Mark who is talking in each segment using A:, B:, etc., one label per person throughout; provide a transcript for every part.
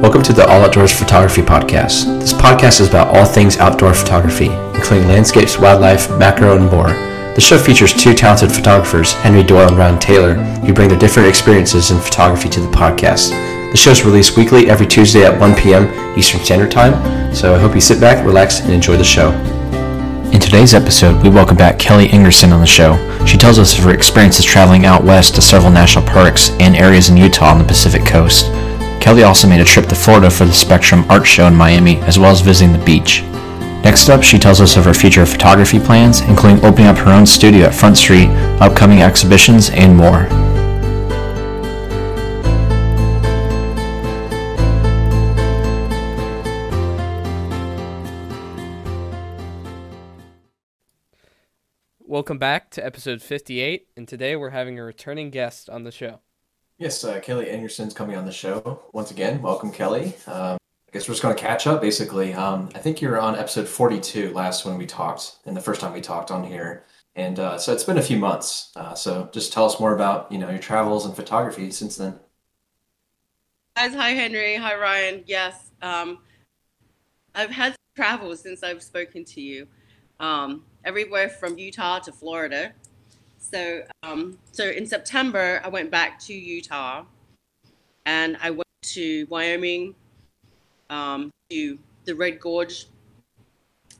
A: Welcome to the All Outdoors Photography Podcast. This podcast is about all things outdoor photography, including landscapes, wildlife, macro, and more. The show features two talented photographers, Henry Doyle and Ryan Taylor, who bring their different experiences in photography to the podcast. The show is released weekly every Tuesday at 1 p.m. Eastern Standard Time, so I hope you sit back, relax, and enjoy the show. In today's episode, we welcome back Kelly Ingerson on the show. She tells us of her experiences traveling out west to several national parks and areas in Utah on the Pacific coast. Kelly also made a trip to Florida for the Spectrum Art Show in Miami, as well as visiting the beach. Next up, she tells us of her future photography plans, including opening up her own studio at Front Street, upcoming exhibitions, and more.
B: Welcome back to episode 58, and today we're having a returning guest on the show.
A: Yes, uh, Kelly Anderson's coming on the show once again. Welcome, Kelly. Um, I guess we're just going to catch up, basically. Um, I think you're on episode 42 last when we talked, and the first time we talked on here. And uh, so it's been a few months. Uh, so just tell us more about you know your travels and photography since then.
C: Guys, hi Henry, hi Ryan. Yes, um, I've had travel since I've spoken to you. Um, everywhere from Utah to Florida. So, um, so in September, I went back to Utah, and I went to Wyoming, um, to the Red Gorge,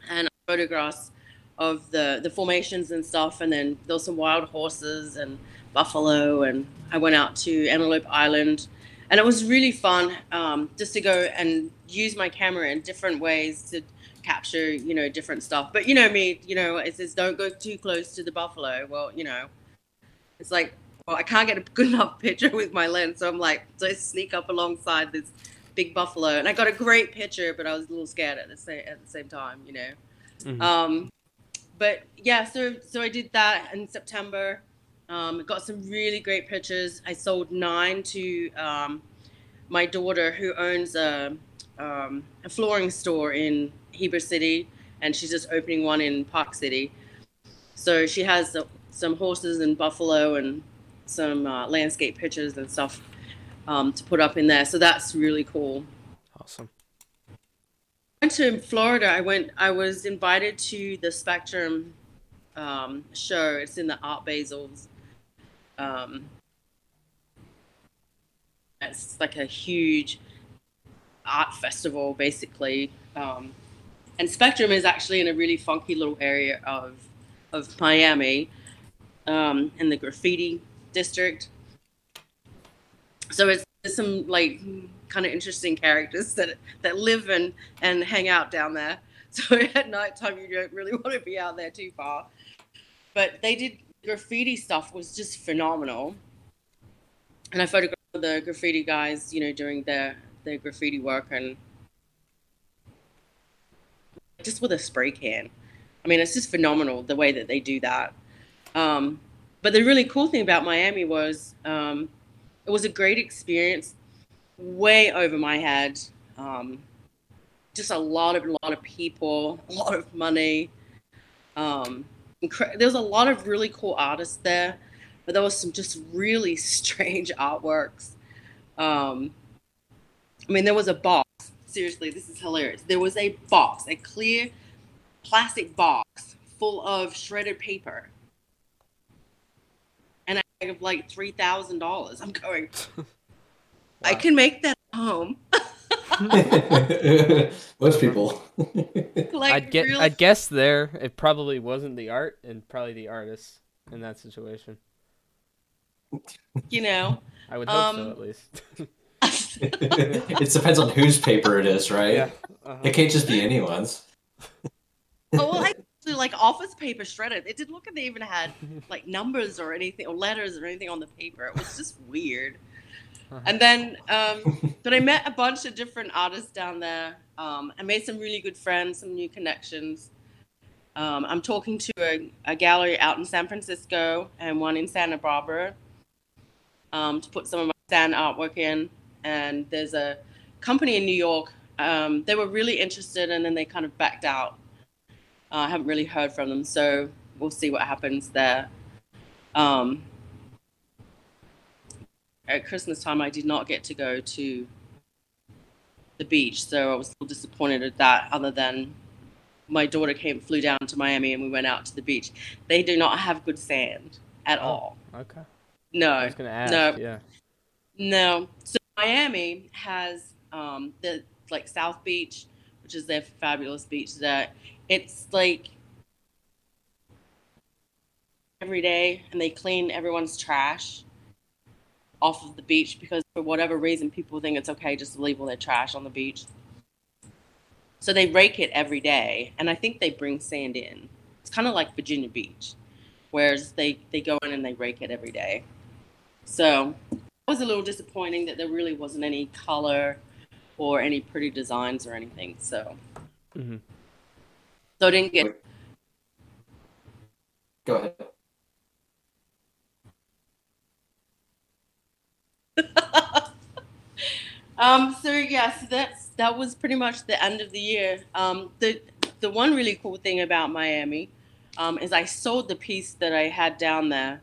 C: and photographs of the the formations and stuff. And then there was some wild horses and buffalo, and I went out to Antelope Island, and it was really fun um, just to go and use my camera in different ways to capture, you know, different stuff. But you know me, you know, it says don't go too close to the buffalo. Well, you know, it's like, well, I can't get a good enough picture with my lens, so I'm like, so I sneak up alongside this big buffalo, and I got a great picture, but I was a little scared at the same at the same time, you know. Mm-hmm. Um, but yeah, so so I did that in September. Um, got some really great pictures. I sold nine to um, my daughter who owns a, um, a flooring store in Heber City, and she's just opening one in Park City. So she has some horses and buffalo and some uh, landscape pictures and stuff um, to put up in there. So that's really cool.
B: Awesome.
C: I went to Florida. I went. I was invited to the Spectrum um, show. It's in the Art Basels. Um, it's like a huge art festival, basically. Um, and Spectrum is actually in a really funky little area of of Miami, um, in the graffiti district. So it's some like kind of interesting characters that that live and and hang out down there. So at night time you don't really want to be out there too far. But they did graffiti stuff was just phenomenal. And I photographed the graffiti guys, you know, doing their their graffiti work and just with a spray can. I mean, it's just phenomenal the way that they do that. Um, but the really cool thing about Miami was um, it was a great experience, way over my head. Um, just a lot of lot of people, a lot of money. Um, incre- there was a lot of really cool artists there, but there was some just really strange artworks. Um, I mean, there was a box seriously, this is hilarious. There was a box, a clear plastic box full of shredded paper. And I have like $3,000. I'm going, wow. I can make that at home.
A: Most people.
B: like, I'd get. Really... I'd guess there it probably wasn't the art and probably the artist in that situation.
C: You know,
B: I would hope um, so at least.
A: It depends on whose paper it is, right? Yeah. Uh-huh. It can't just be anyone's.
C: oh well, I like office paper shredded. It didn't look like they even had like numbers or anything or letters or anything on the paper. It was just weird. Uh-huh. And then, um, but I met a bunch of different artists down there. Um, I made some really good friends, some new connections. Um, I'm talking to a, a, gallery out in San Francisco and one in Santa Barbara um, to put some of my sand artwork in and there's a company in New York. Um, they were really interested, and then they kind of backed out. Uh, I haven't really heard from them, so we'll see what happens there. Um, at Christmas time, I did not get to go to the beach. So I was a little disappointed at that. Other than my daughter came flew down to Miami and we went out to the beach. They do not have good sand at
B: Oh,
C: all.
B: Okay.
C: No,
B: I was gonna ask.
C: no.
B: Yeah.
C: No. So Miami has um, the like South Beach, which is their fabulous beach. That it's like every day, and they clean everyone's trash off of the beach because for whatever reason people think it's okay just to leave all their trash on the beach. So they rake it every day, and I think they bring sand in. It's kind of like Virginia Beach, whereas they they go in and they rake it every day. So was a little disappointing that there really wasn't any color or any pretty designs or anything. So
B: mm-hmm.
C: so I didn't get
D: Go ahead.
C: um, so yes, that's that was pretty much the end of the year. Um, the the one really cool thing about Miami um, is I sold the piece that I had down there,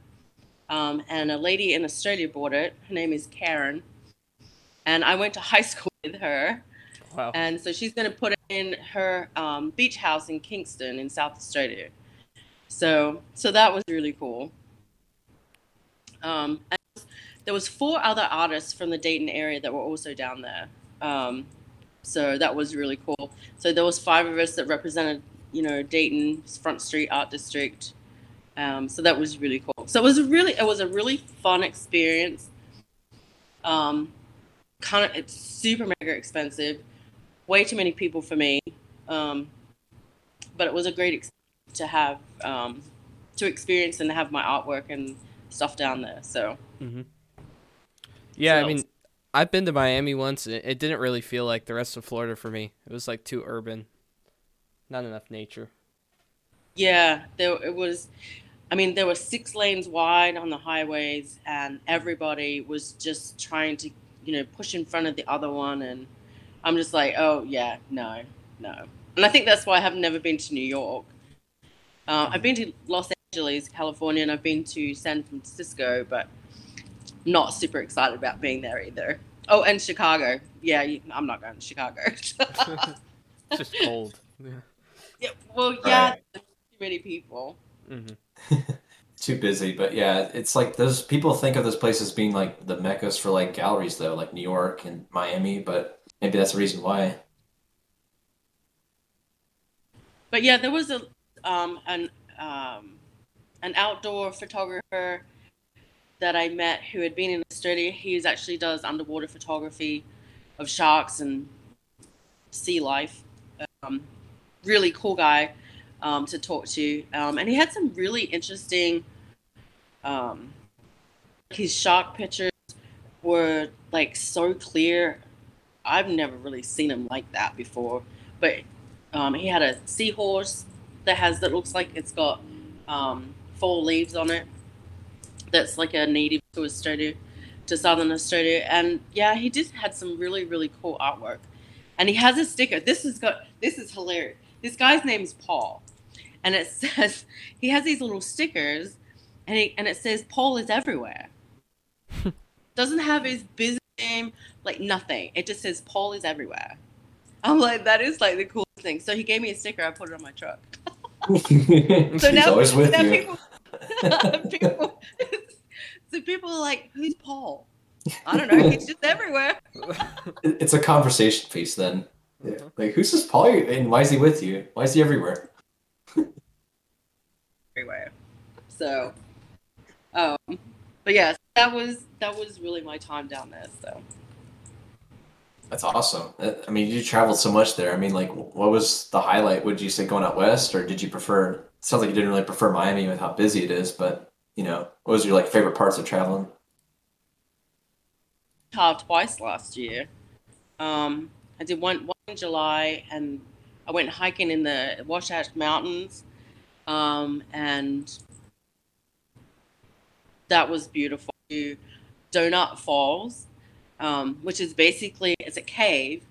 C: um, and a lady in Australia bought it. Her name is Karen, and I went to high school with her,
B: Wow.
C: and so she's going to put it in her um, beach house in Kingston in South Australia. So so that was really cool. Um, and there was four other artists from the Dayton area that were also down there. Um, so that was really cool. So there was five of us that represented, you know, Dayton's Front Street Art District. Um, so that was really cool. So it was a really it was a really fun experience. Um, kind of it's super mega expensive, way too many people for me. Um, but it was a great experience to have um, to experience and have my artwork and stuff down there. So
B: hmm Yeah, I
C: So-
B: mean, I've been to Miami once. It, it didn't really feel like the rest of Florida for me. It was like too urban, not enough nature.
C: Yeah, there it was. I mean, there were six lanes wide on the highways, and everybody was just trying to, you know, push in front of the other one. And I'm just like, oh yeah, no, no. And I think that's why I have never been to New York. Uh, I've been to Los Angeles, California, and I've been to San Francisco, but not super excited about being there either. Oh, and Chicago. Yeah, I'm not going to Chicago.
B: It's just cold. Yeah.
C: yeah, well, yeah,
D: Right.
C: too many people.
B: hmm
D: Too busy, but yeah, it's like those people think of those places being like the meccas for like galleries though, like New York and Miami, but maybe that's the reason why.
C: but yeah, there was a um, an um, an outdoor photographer that I met who had been in Australia. He actually does underwater photography of sharks and sea life. Um, really cool guy um, to talk to, um, and he had some really interesting. Um, his shark pictures were like so clear. I've never really seen him like that before, but um, he had a seahorse that has that looks like it's got um, four leaves on it. That's like a native to Australia, to Southern Australia, and yeah, he just had some really really cool artwork. And he has a sticker. This has got this is hilarious. This guy's name is Paul, and it says he has these little stickers, and he, and it says Paul is everywhere. Doesn't have his business name, like nothing. It just says Paul is everywhere. I'm like, that is like the coolest thing. So he gave me a sticker. I put it on my truck.
D: He's
C: So now,
D: always with
C: now
D: you.
C: people, people, so people are like, who's Paul? I don't know. He's just everywhere.
D: It's a conversation piece then. Yeah. Like, who's this Paul? And why is he with you? Why is he everywhere?
C: Everywhere. So, um, but yeah, that was that was really my time down there. So.
D: That's awesome. Uh, I mean, you traveled so much there. I mean, like, what was the highlight? Would you say going out west, or did you prefer? It sounds like you didn't really prefer Miami with how busy it is, but you know, what was your like favorite parts of traveling?
C: car twice last year. Um, I did one, one in July, and I went hiking in the Wasatch Mountains, um, and that was beautiful. Donut Falls, um, which is basically it's a cave,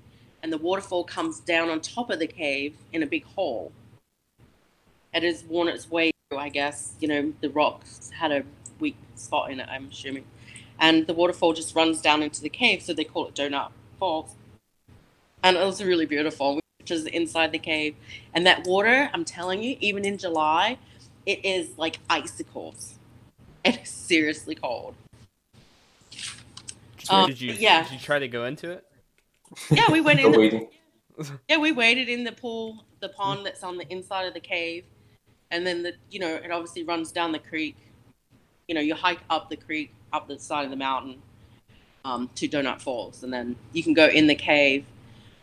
C: and the waterfall comes down on top of the cave in a big hole. It has worn its way through, I guess. You know, the rocks had a weak spot in it. I'm assuming and the waterfall just runs down into the cave, so they call it Donut Falls. and it was really beautiful. Which is inside the cave, and that water, I'm telling you, even in July, it is like icicles. It is seriously cold.
B: So
C: Um,
B: did you
C: yeah.
B: did you try to go into it?
C: Yeah, we went in. The, yeah, we waded in the pool, the pond that's on the inside of the cave, and then the you know it obviously runs down the creek. You know, you hike up the creek, up the side of the mountain, um, to Donut Falls, and then you can go in the cave.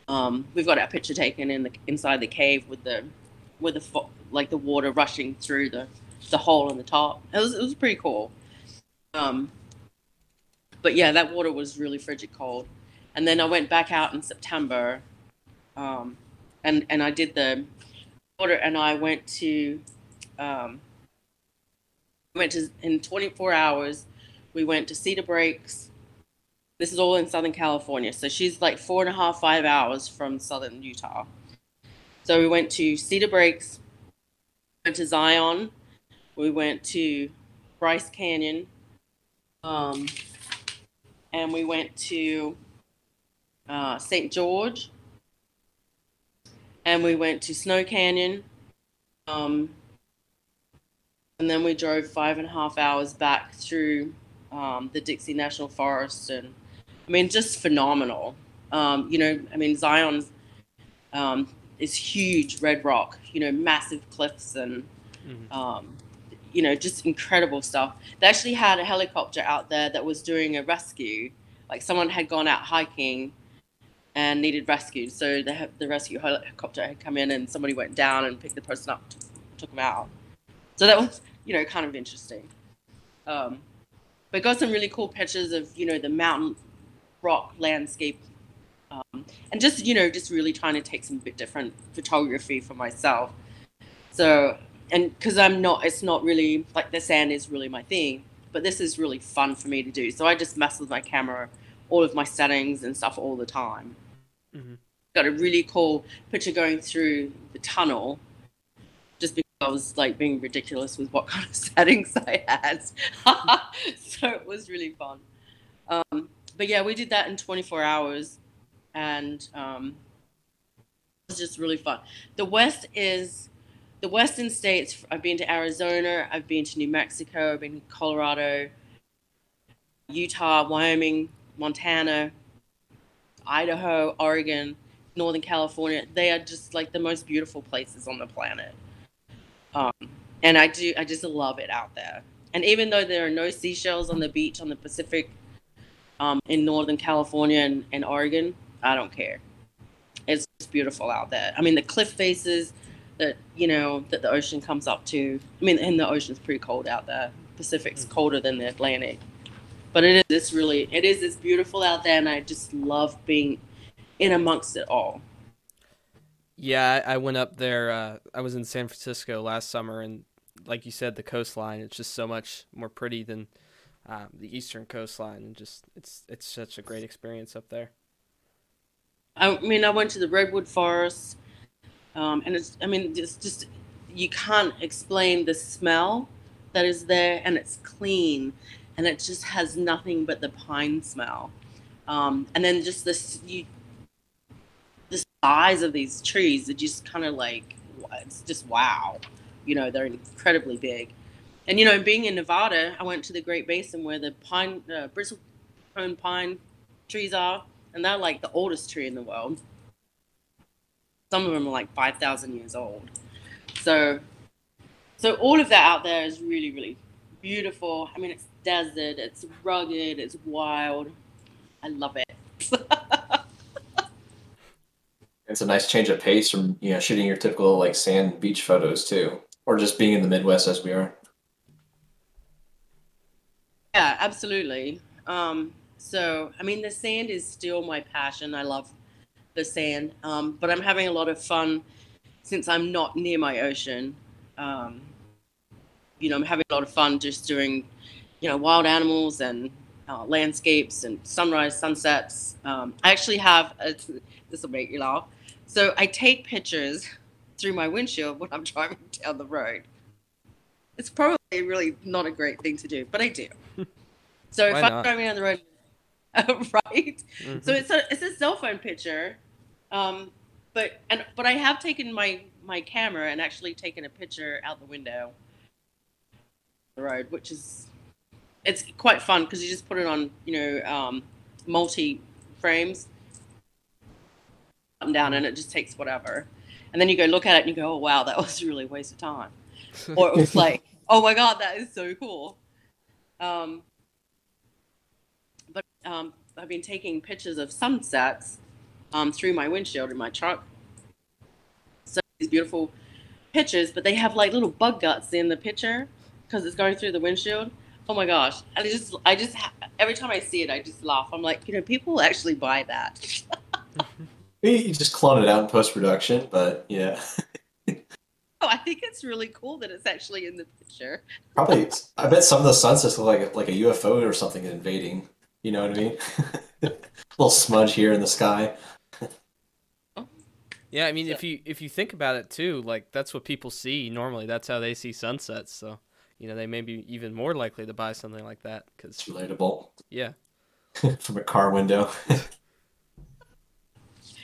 C: Um, we've got our picture taken in the inside the cave with the with the fo- like the water rushing through the the hole in the top. It was it was pretty cool. Um, but yeah, that water was really frigid cold. And then I went back out in September, um, and and I did the water, and I went to um, went to in 24 hours. We went to Cedar Breaks. This is all in Southern California, so she's like four and a half, five hours from Southern Utah. So we went to Cedar Breaks, went to Zion, we went to Bryce Canyon, um, and we went to uh, St. George, and we went to Snow Canyon, um, and then we drove five and a half hours back through um, the Dixie National Forest, and I mean, just phenomenal. Um, you know, I mean, Zion um, is huge red rock, you know, massive cliffs and
B: Mhm.
C: um, you know, just incredible stuff. They actually had a helicopter out there that was doing a rescue. Like someone had gone out hiking and needed rescued, so the the rescue helicopter had come in and somebody went down and picked the person up, t- took them out. So that was, you know, kind of interesting. Um, but got some really cool pictures of you know the mountain rock landscape um, and just you know just really trying to take some bit different photography for myself. So and because i'm not it's not really like the sand is really my thing but this is really fun for me to do. So i just mess with my camera all of my settings and stuff all the time.
B: Mhm.
C: got a really cool picture going through the tunnel just because i was like being ridiculous with what kind of settings i had. So it was really fun. Um, but yeah we did that in 24 hours and um, it was just really fun. The west is the western states i've been to arizona i've been to new mexico i've been to colorado utah wyoming montana idaho oregon northern california. They are just like the most beautiful places on the planet. Um, and i do i just love it out there. And even though there are no seashells on the beach on the pacific um, in northern california and, and oregon i don't care it's beautiful out there i mean the cliff faces that you know that the ocean comes up to. I mean, and the ocean's pretty cold out there. Pacific's colder than the Atlantic, but it is this really it is this beautiful out there, and I just love being in amongst it all.
B: Yeah, I I went up there. Uh, I was in San Francisco last summer, and like you said, the coastline it's just so much more pretty than um, the eastern coastline, and just it's it's such a great experience up there.
C: I mean, I went to the redwood forest, um, and it's I mean, it's just you can't explain the smell that is there, and it's clean, and it just has nothing but the pine smell, um, and then just this you the size of these trees are just kind of like it's just wow, you know, they're incredibly big, and you know, being in Nevada, I went to the Great Basin where the pine uh, bristlecone pine trees are, and they're like the oldest tree in the world. Some of them are like five thousand years old. So, so all of that out there is really, really beautiful. I mean, it's desert, it's rugged, it's wild. I love it.
A: It's a nice change of pace from you know shooting your typical like sand beach photos too, or just being in the Midwest as we are.
C: Yeah, absolutely. Um, so, I mean, the sand is still my passion. I love the sand, um, but I'm having a lot of fun since I'm not near my ocean. Um, you know, I'm having a lot of fun just doing, you know, wild animals and uh, landscapes and sunrise, sunsets. Um, I actually have, this will make you laugh. So I take pictures through my windshield when I'm driving down the road. It's probably really not a great thing to do, but I do. So if
B: Why
C: I'm driving down the road, right?
B: Mhm.
C: So it's a it's a cell phone picture, Um, but and but I have taken my my camera and actually taken a picture out the window, the road, which is it's quite fun because you just put it on you know um, multi frames up and down, and it just takes whatever. And then you go look at it and you go, oh wow, that was really a waste of time. or it was like, oh my god, that is so cool. Um, um, I've been taking pictures of sunsets um, through my windshield in my truck. So these beautiful pictures, but they have like little bug guts in the picture because it's going through the windshield. Oh my gosh! I just, I just, every time I see it, I just laugh. I'm like, you know, people actually buy that.
A: you just clone it out in post production, but yeah.
C: Oh, I think it's really cool that it's actually in the picture.
A: Probably, I bet some of the sunsets look like like a UFO or something invading. You know what I mean? a little smudge here in the sky.
B: Yeah, I mean, if you if you think about it too, like that's what people see normally. That's how they see sunsets. So you know, they may be even more likely to buy something like that because
A: relatable.
B: Yeah,
A: from a car window.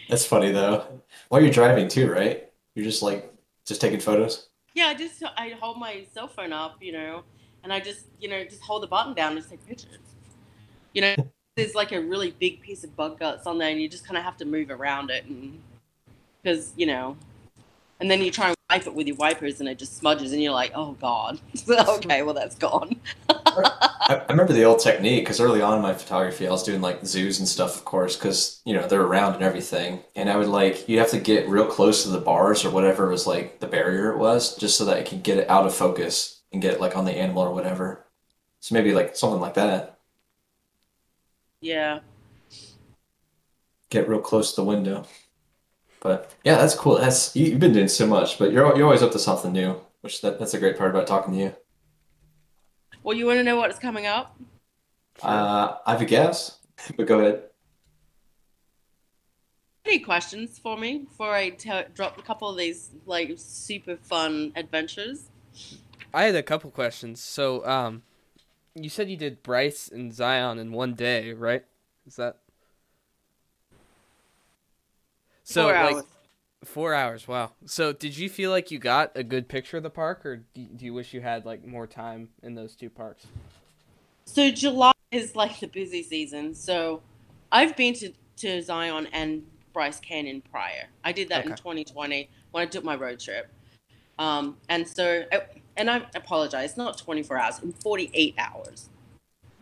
A: That's funny though. While you're driving too, right? You're just like just taking photos.
C: Yeah, I just I hold my cell phone up, you know, and I just you know just hold the button down and take pictures. You know, there's like a really big piece of bug guts on there, and you just kind of have to move around it, and because you know, and then you try and wipe it with your wipers, and it just smudges, and you're like, oh god, okay, well that's gone.
A: I, remember the old technique because early on in my photography, I was doing like zoos and stuff, of course, because you know they're around and everything. And I would like you have to get real close to the bars or whatever was like the barrier it was, just so that I could get it out of focus and get it like on the animal or whatever. So maybe like something like that.
C: Yeah.
A: Get real close to the window. But yeah, that's cool. That's you, have been doing so much, but you're you're always up to something new, which that, that's a great part about talking to you.
C: Well, you want to know what's coming up?
A: Uh, I have a guess, but go ahead.
C: Any questions for me before I t- drop a couple of these like super fun adventures?
B: I had a couple questions. So, um, you said you did Bryce and Zion in one day, right? Is that so?
C: Four
B: like
C: hours.
B: four hours. Wow. So, did you feel like you got a good picture of the park, or do you wish you had like more time in those two parks?
C: So July is like the busy season. So I've been to, to Zion and Bryce Canyon prior. I did that in 2020 when I took my road trip. Um, and so, and I apologize, not 24 hours, in 48 hours.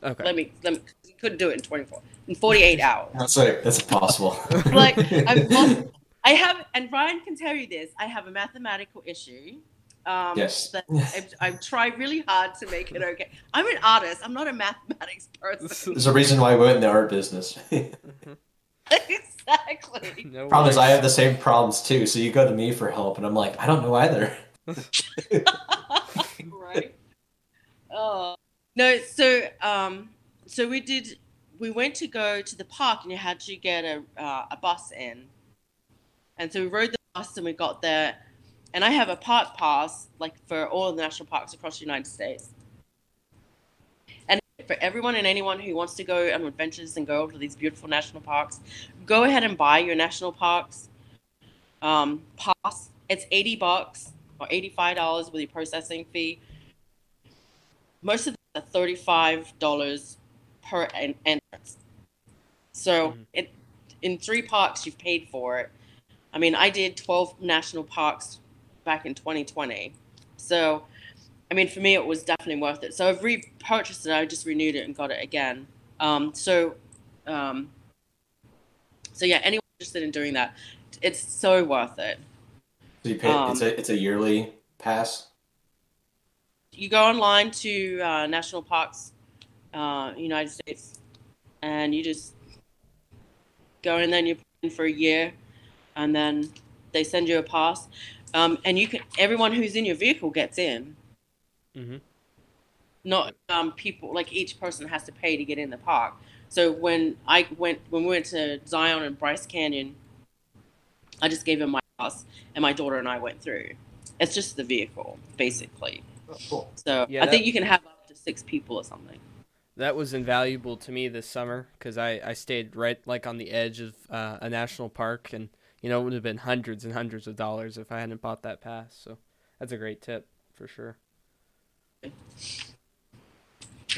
B: Okay.
C: Let me, let me, you couldn't do it in 24, in 48 hours.
A: That's like that's impossible.
C: like I'm, well, I have, and Ryan can tell you this. I have a mathematical issue. Um,
A: Yes.
C: that I've, I've tried really hard to make it okay. I'm an artist. I'm not a mathematics person.
A: There's a reason why we're in the art business.
C: exactly.
B: no
A: Problem is, I have the same problems too. So you go to me for help, and I'm like, I don't know either.
C: Right. Oh no. So um, so we did. We went to go to the park, and you had to get a uh, a bus in. And so we rode the bus, and we got there. And I have a park pass, like for all the national parks across the United States. And for everyone and anyone who wants to go on adventures and go to these beautiful national parks, go ahead and buy your national parks um, pass. It's eighty bucks or eighty-five dollars with your processing fee. Most of them are thirty-five dollars per en- entrance. So
B: Mhm.
C: it in three parks you've paid for it. I mean, I did twelve national parks back in 2020. So, I mean, for me, it was definitely worth it. So I've repurchased it. I just renewed it and got it again. Um, so, um, so yeah, anyone interested in doing that, it's so worth it.
A: So you pay. it's
C: Um,
A: a it's a yearly pass.
C: you go online to uh, national parks, uh, United States, and you just go in there and you put in for a year, and then they send you a pass, um, and you can everyone who's in your vehicle gets in.
B: hmm
C: Not um, people like each person has to pay to get in the park. So when I went when we went to Zion and Bryce Canyon, I just gave him my pass, and my daughter and I went through. It's just the vehicle, basically.
A: Oh, cool.
C: So
B: Yeah,
C: I
B: that-
C: think you can have up to six people or something.
B: That was invaluable to me this summer because I, I stayed right like on the edge of uh, a national park and you know, it would have been hundreds and hundreds of dollars if I hadn't bought that pass. So that's a great tip for sure. Yeah,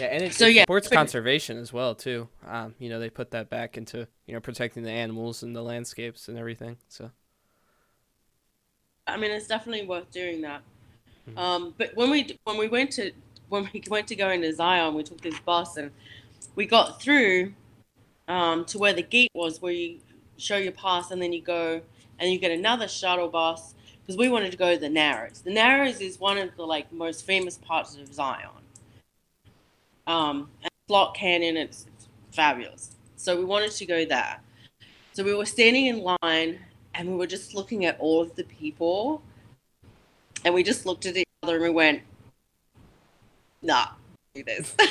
B: and it,
C: So,
B: it
C: yeah,
B: supports
C: but-
B: conservation as well too. Um, you know, they put that back into you know protecting the animals and the landscapes and everything. So
C: I mean, it's definitely worth doing that.
B: Mhm.
C: Um, but when we when we went to when we went to go into Zion, we took this bus and we got through um, to where the gate was, where you show your pass and then you go and you get another shuttle bus because we wanted to go to the Narrows. The Narrows is one of the like most famous parts of Zion. Um, and Slot Canyon, it's, it's fabulous. So we wanted to go there. So we were standing in line and we were just looking at all of the people and we just looked at each other and we went nah do this.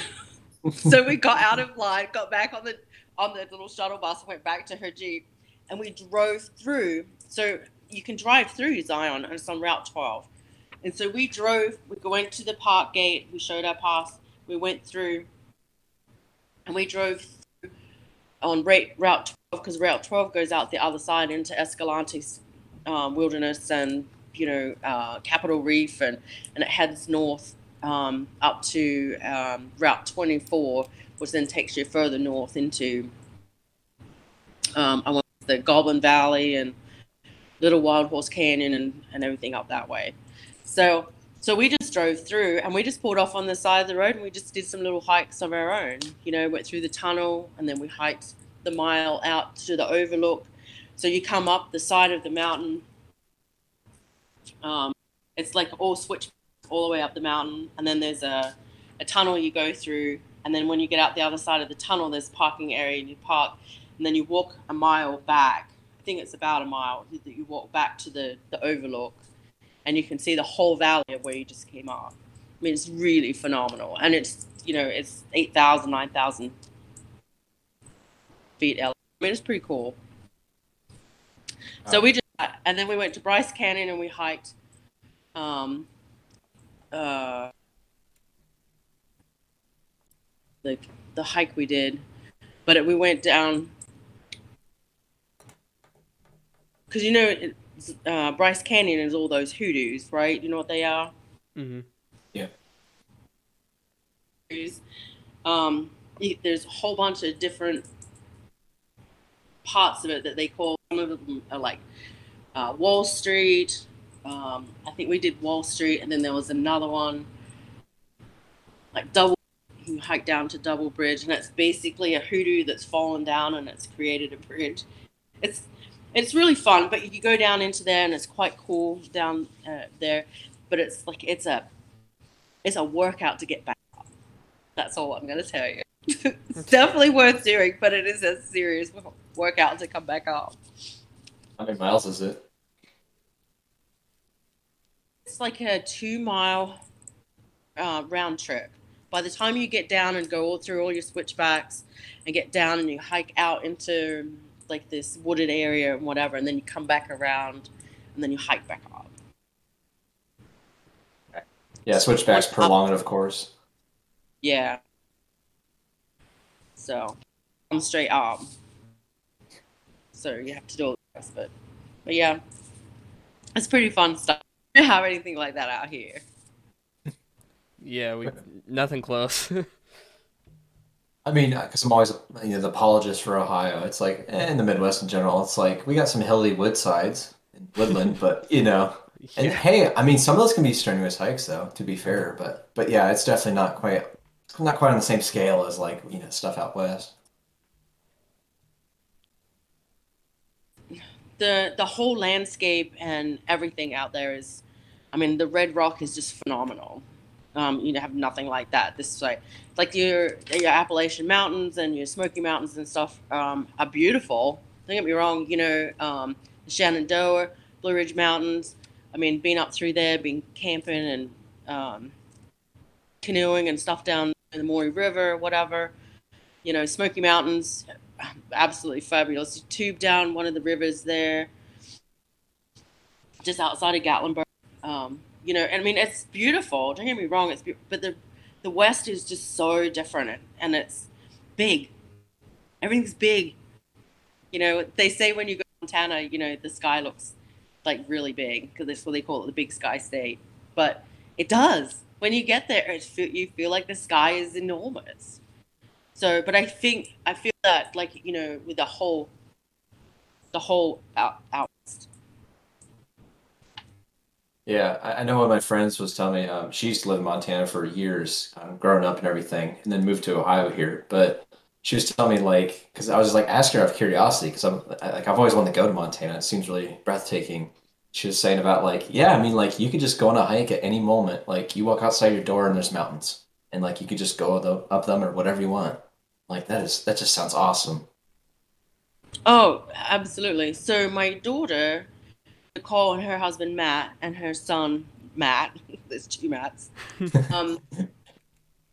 C: So we got out of line got back on the on the little shuttle bus and went back to her jeep and we drove through. So you can drive through zion and it's on route 12 and so we drove we went to the park gate we showed our pass we went through and we drove on route 12 because route 12 goes out the other side into escalante's um, wilderness and you know uh, capitol reef and, and it heads north um, up to um, route 24 which then takes you further north into um, I want the goblin valley and little wild horse canyon and, and everything up that way. So so we just drove through and we just pulled off on the side of the road and we just did some little hikes of our own you know went through the tunnel and then we hiked the mile out to the overlook. So you come up the side of the mountain um, it's like all switch all the way up the mountain and then there's a, a tunnel you go through and then when you get out the other side of the tunnel there's parking area and you park and then you walk a mile back. I think it's about a mile that you walk back to the, the overlook and you can see the whole valley of where you just came off. i mean it's really phenomenal. And it's you know it's 8000 9000 feet ele- i mean it's pretty cool. So we just and then we went to bryce canyon and we hiked um uh the the hike we did. But it, we went down because you know it, uh, bryce canyon is all those hoodoos right? You know what they are?
B: Hmm
C: Hoodoos. um there's a whole bunch of different parts of it that they call some of them are like uh, wall street. Um, i think we did wall street and then there was another one like double you hike down to double bridge and it's basically a hoodoo that's fallen down and it's created a bridge. It's it's really fun but you go down into there and it's quite cool down uh, there but it's like it's a it's a workout to get back up that's all i'm going to tell you it's definitely worth doing but it is a serious workout to come back up
A: How many miles is it?
C: it's like a two mile uh, round trip. By the time you get down and go all through all your switchbacks and get down and you hike out into like this wooded area and whatever, and then you come back around and then you hike back up.
A: Yeah, switchbacks
C: Like
A: per
C: up-
A: of course.
C: Yeah. So I'm straight up. So you have to do all this, but but yeah, it's pretty fun stuff. We don't have anything like that out here.
B: Yeah, we nothing close.
A: I mean, because I'm always you know the apologist for Ohio. It's like eh, in the Midwest in general. It's like we got some hilly wood sides and woodland, but you know. And
B: yeah.
A: hey, I mean, some of those can be strenuous hikes, though. To be fair, but but yeah, it's definitely not quite not quite on the same scale as like you know stuff out west.
C: the the whole landscape and everything out there is i mean the red rock is just phenomenal um, you have nothing like that this is like like your your appalachian mountains and your smoky mountains and stuff um, are beautiful don't get me wrong you know um, shenandoah blue ridge mountains i mean being up through there being camping and um, canoeing and stuff down in the Maury River, whatever. You know, Smoky Mountains, absolutely fabulous. You tube down one of the rivers there, just outside of Gatlinburg. Um, you know, and I mean, it's beautiful. Don't get me wrong, it's be- but the the West is just so different, and- it's big. Everything's big. You know, they say when you go to Montana, you know, the sky looks like really big because that's what they call it, the big sky state. But it does. When you get there, it you feel like the sky is enormous. So, but I think I feel that like you know with the whole, the whole out out.
A: Yeah, I, know one of my friends was telling me um, she used to live in Montana for years, um, growing up and everything, and then moved to Ohio here. But she was telling me like, because I was just like asking her out of curiosity, because I'm like I've always wanted to go to Montana. It seems really breathtaking. She was saying about like, yeah, I mean like you could just go on a hike at any moment. Like you walk outside your door and there's mountains, and like you could just go the, up them or whatever you want. Like that is that just sounds awesome.
C: Oh, absolutely. So my daughter, Nicole, and her husband Matt, and her son Matt. There's two Matts. um,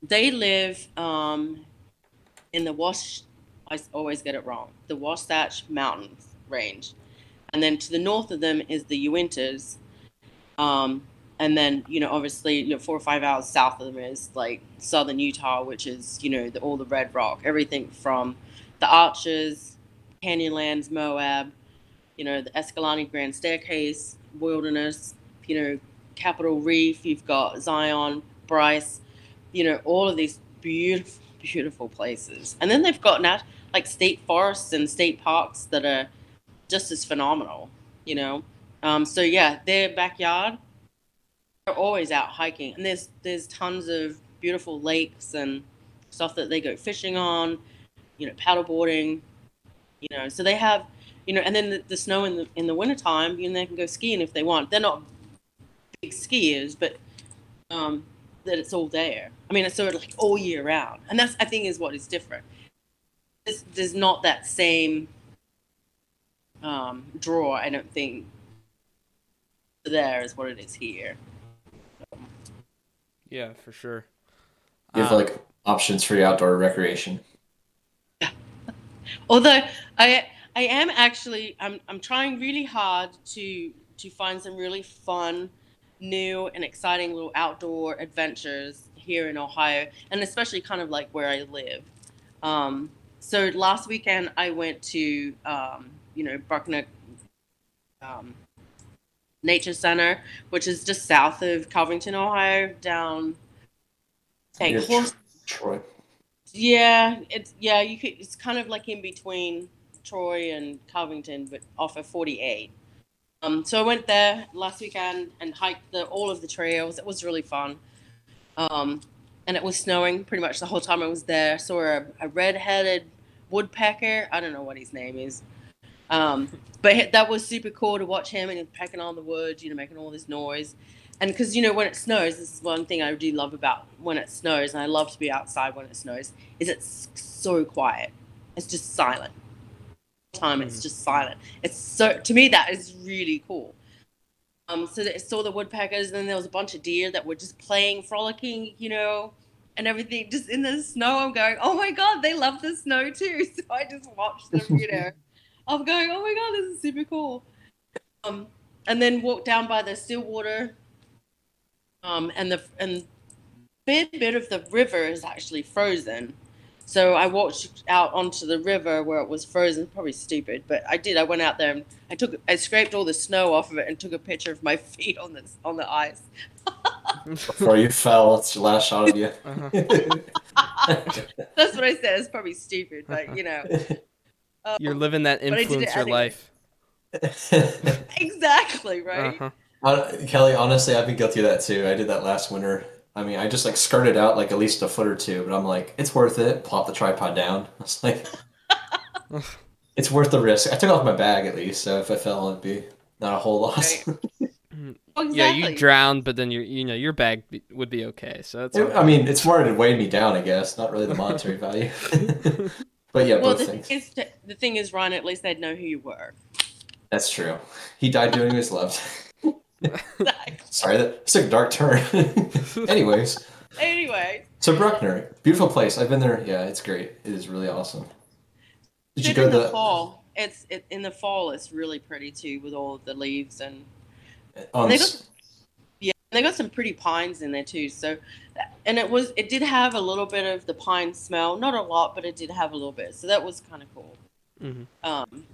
C: they live um, in the Wash. I always get it wrong. The Wasatch Mountains range, and then to the north of them is the Uintas. Um, and then you know, obviously, you know, four or five hours south of them is like southern Utah, which is you know the, all the red rock, everything from the Arches, Canyonlands, Moab, you know, the Escalante Grand Staircase, Wilderness, you know, Capitol Reef, you've got Zion, Bryce, you know, all of these beautiful, beautiful places. And then they've got nat- like state forests and state parks that are just as phenomenal, you know. Um, so yeah, their backyard, they're always out hiking, and there's there's tons of beautiful lakes and stuff that they go fishing on, you know, paddleboarding, you know. So they have, you know, and then the, the snow in the in the wintertime, you know, they can go skiing if they want. They're not big skiers, but um, that it's all there. I mean, it's sort of like all year round, and that's I think is what is different. There's, there's not that same um, draw. I don't think there is what it is here.
B: Yeah, for sure.
A: You have
B: Um,
A: like options for your outdoor recreation. Yeah.
C: Although I I am actually I'm I'm trying really hard to to find some really fun, new and exciting little outdoor adventures here in Ohio, and especially kind of like where I live. Um, so last weekend I went to um, you know Brukner um, Nature Center, which is just south of Covington, Ohio, down. Hey,
A: Near
C: close
A: Troy.
C: yeah, it's yeah. You could. It's kind of like in between Troy and Covington, but off of 48. Um, so I went there last weekend and hiked the all of the trails. It was really fun. Um, and it was snowing pretty much the whole time I was there. Saw a, a red-headed woodpecker. I don't know what his name is. Um, but that was super cool to watch him and he's pecking on the wood, you know, making all this noise. And because you know when it snows, this is one thing I do love about when it snows, and I love to be outside when it snows. Is it's so quiet. It's just silent. Time it's
B: Mhm.
C: just silent. It's so to me that is really cool. Um, so I saw the woodpeckers, and then there was a bunch of deer that were just playing, frolicking, you know, and everything just in the snow. I'm going, oh my god, they love the snow too. So I just watched them, you know. I'm going, oh my god, this is super cool. Um, and then walked down by the Stillwater. Um, and the and bit bit of the river is actually frozen. So I walked out onto the river where it was frozen. Probably stupid, but I did. I went out there and I took I scraped all the snow off of it and took a picture of my feet on the on the ice.
A: Before you fell, it's the last shot of you.
B: Uh-huh.
C: That's what I said. It's probably stupid, but you know. Um,
B: You're living that
C: I did
B: influencer
C: anyway.
B: life.
C: exactly right.
B: Uh-huh.
A: Hon- Kelly, honestly, I've been guilty of that too. I did that last winter. I mean, I just like skirted out like at least a foot or two, but I'm like, it's worth it. Plop the tripod down. I was like, it's worth the risk. I took off my bag at least, so if I fell, it'd be not a whole loss.
C: Exactly.
B: Yeah, you drowned, but then your you know your bag be, would be okay. So that's
A: It- I mean, it's more it weighed me down, I guess, not really the monetary value. but yeah,
C: well,
A: both
C: the
A: things.
C: thing is, the thing is, Ryan. At least they'd know who you were.
A: That's true. He died doing what he loved.
C: Exactly.
A: Sorry, that took a dark turn. Anyways,
C: anyway,
A: so Brukner, beautiful place. I've been there. Yeah, it's great. It is really awesome. Did you go
C: in the,
A: the
C: fall. It's it, in the fall. It's really pretty too, with all of the leaves and
A: on?
C: They
A: s-
C: yeah, they got some pretty pines in there too. So, and it was it did have a little bit of the pine smell, not a lot, but it did have a little bit. So that was kind of cool.
B: hmm
C: Um,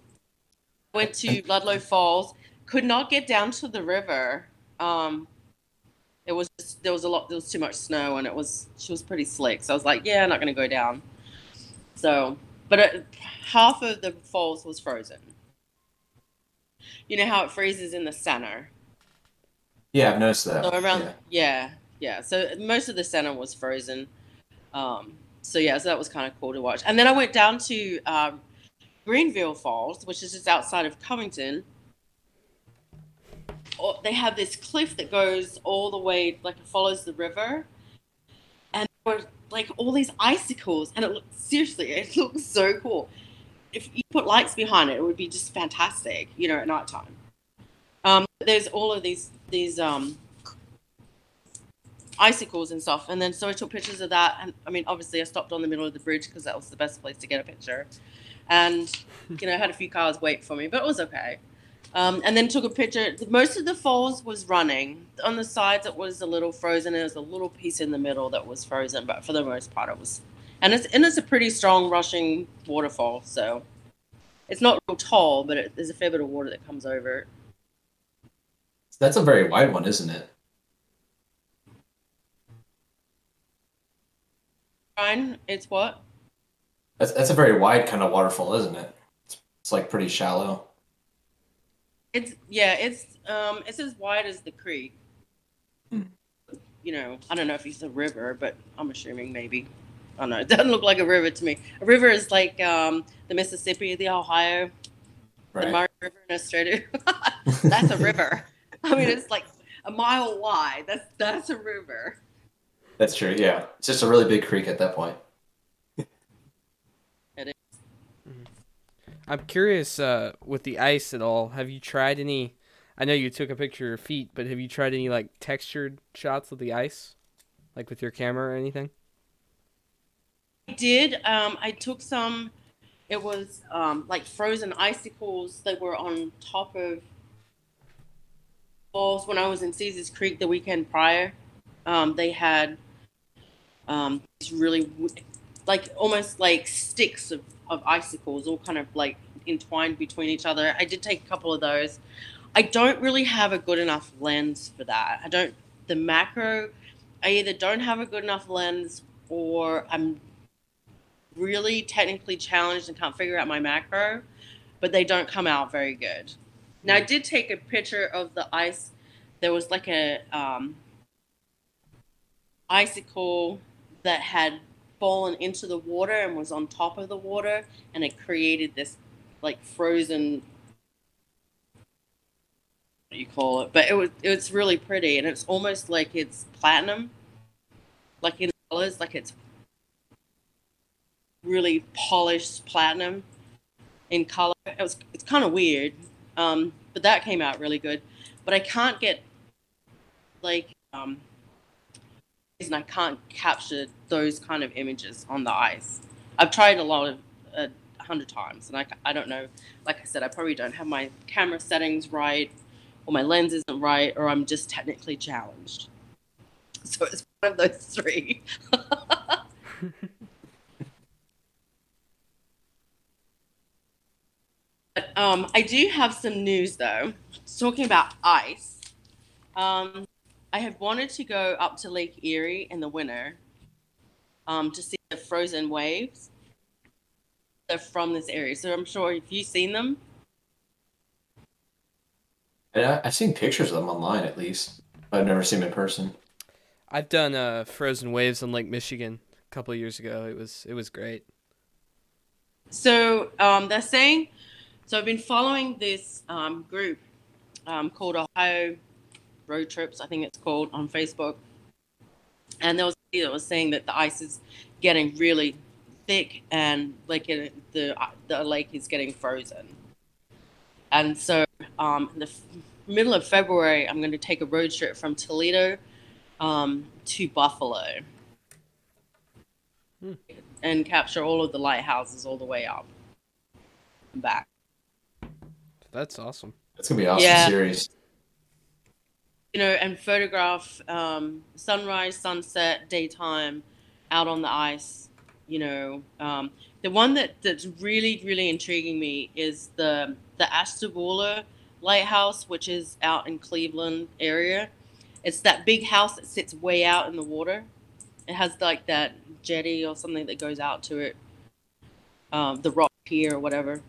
C: went to Ludlow Falls. Could not get down to the river. Um, it was just, there was a lot there was too much snow and it was she was pretty slick. So I was like, yeah, I'm not gonna go down. So, but it, half of the falls was frozen. You know how it freezes in the center.
A: Yeah, I've noticed that.
C: So around,
A: Yeah.
C: yeah. yeah, So most of the center was frozen. Um, so yeah, so that was kind of cool to watch. And then I went down to um, Greenville Falls, which is just outside of Covington. They have this cliff that goes all the way, like it follows the river, and there were like all these icicles, and it looked seriously, it looks so cool. If you put lights behind it, it would be just fantastic, you know, at nighttime. Um, there's all of these these um, icicles and stuff. And then so I took pictures of that. And I mean, obviously, I stopped on the middle of the bridge because that was the best place to get a picture. And you know, had a few cars wait for me, but it was okay. Um, and then took a picture. Most of the falls was running. On the sides, it was a little frozen. There was a little piece in the middle that was frozen, but for the most part, it was. And it's and it's a pretty strong rushing waterfall, so it's not real tall, but it, there's a fair bit of water that comes over it.
A: That's a very wide one, isn't it?
C: Ryan, it's what?
A: That's that's a very wide kind of waterfall, isn't it? It's, it's like pretty shallow.
C: It's yeah, it's um, it's as wide as the creek.
A: Hmm.
C: You know, I don't know if it's a river, but I'm assuming maybe. I don't know. It doesn't look like a river to me. A river is like um, the Mississippi, the Ohio, the Murray River in Australia. that's a river. I mean, it's like a mile wide. That's that's a river.
A: That's true. Yeah, it's just a really big creek at that point.
B: I'm curious uh, with the ice at all. Have you tried any? I know you took a picture of your feet, but have you tried any like textured shots of the ice, like with your camera or anything?
C: I did. Um, I took some. It was um, like frozen icicles that were on top of falls when I was in Caesars Creek the weekend prior. Um, they had um, these really like almost like sticks of, of icicles, all kind of like entwined between each other. I did take a couple of those. I don't really have a good enough lens for that. I don't. The macro, I either don't have a good enough lens or I'm really technically challenged and can't figure out my macro, but they don't come out very good. Now I did take a picture of the ice. There was like a um, icicle that had fallen into the water and was on top of the water, and it created this like frozen. What you call it? But it was it's really pretty, and it's almost like it's platinum, like in colors, like it's really polished platinum in color. It was it's kind of weird, um, but that came out really good. But I can't get like um, reason I can't capture those kind of images on the ice. I've tried a lot of a hundred times, and I, I don't know. Like I said, I probably don't have my camera settings right, or my lens isn't right, or I'm just technically challenged. So it's one of those three. But, um, I do have some news though. Talking about ice, um, I had wanted to go up to Lake Erie in the winter um, to see the frozen waves. They're from this area, so I'm sure if you've seen them,
A: And I, I've seen pictures of them online, at least. But I've never seen them in person.
B: I've done uh, frozen waves on Lake Michigan a couple of years ago. It was it was great.
C: So um, they're saying, so I've been following this um, group um, called Ohio Road Trips, I think it's called on Facebook, and there was that was saying that the ice is getting really thick and like it, the the lake is getting frozen, and so um, in the f- middle of February I'm going to take a road trip from Toledo um, to Buffalo.
B: Hmm.
C: And capture all of the lighthouses all the way up and back.
B: That's awesome.
A: That's gonna be an awesome
C: Yeah.
A: series.
C: You know, and photograph um, sunrise, sunset, daytime, out on the ice. You know, um, the one that that's really really intriguing me is the the Ashtabula lighthouse, which is out in Cleveland area. It's that big house that sits way out in the water. It has like that jetty or something that goes out to it, um, the rock pier or whatever.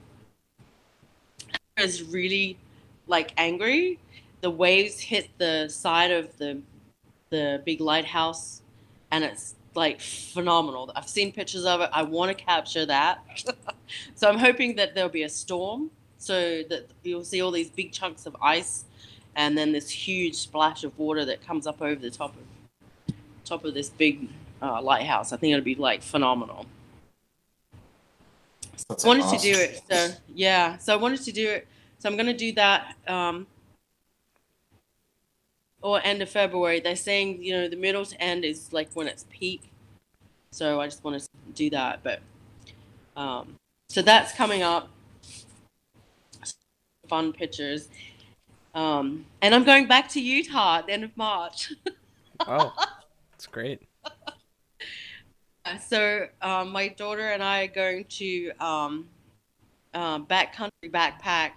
C: It's really like angry. The waves hit the side of the the big lighthouse, and it's like phenomenal. I've seen pictures of it. I want to capture that. so I'm hoping that there'll be a storm so that you'll see all these big chunks of ice and then this huge splash of water that comes up over the top of top of this big uh, lighthouse. I think it'll be like phenomenal.
A: That's
C: I wanted
A: awesome.
C: to do it. So yeah, so I wanted to do it. So I'm gonna do that. Um, or end of February. They're saying you know the middle to end is like when it's peak. So I just want to do that, but um, so that's coming up. Fun pictures. Um, and I'm going back to Utah at the end of March.
B: Oh, that's great.
C: So um, my daughter and I are going to um, um, backcountry backpack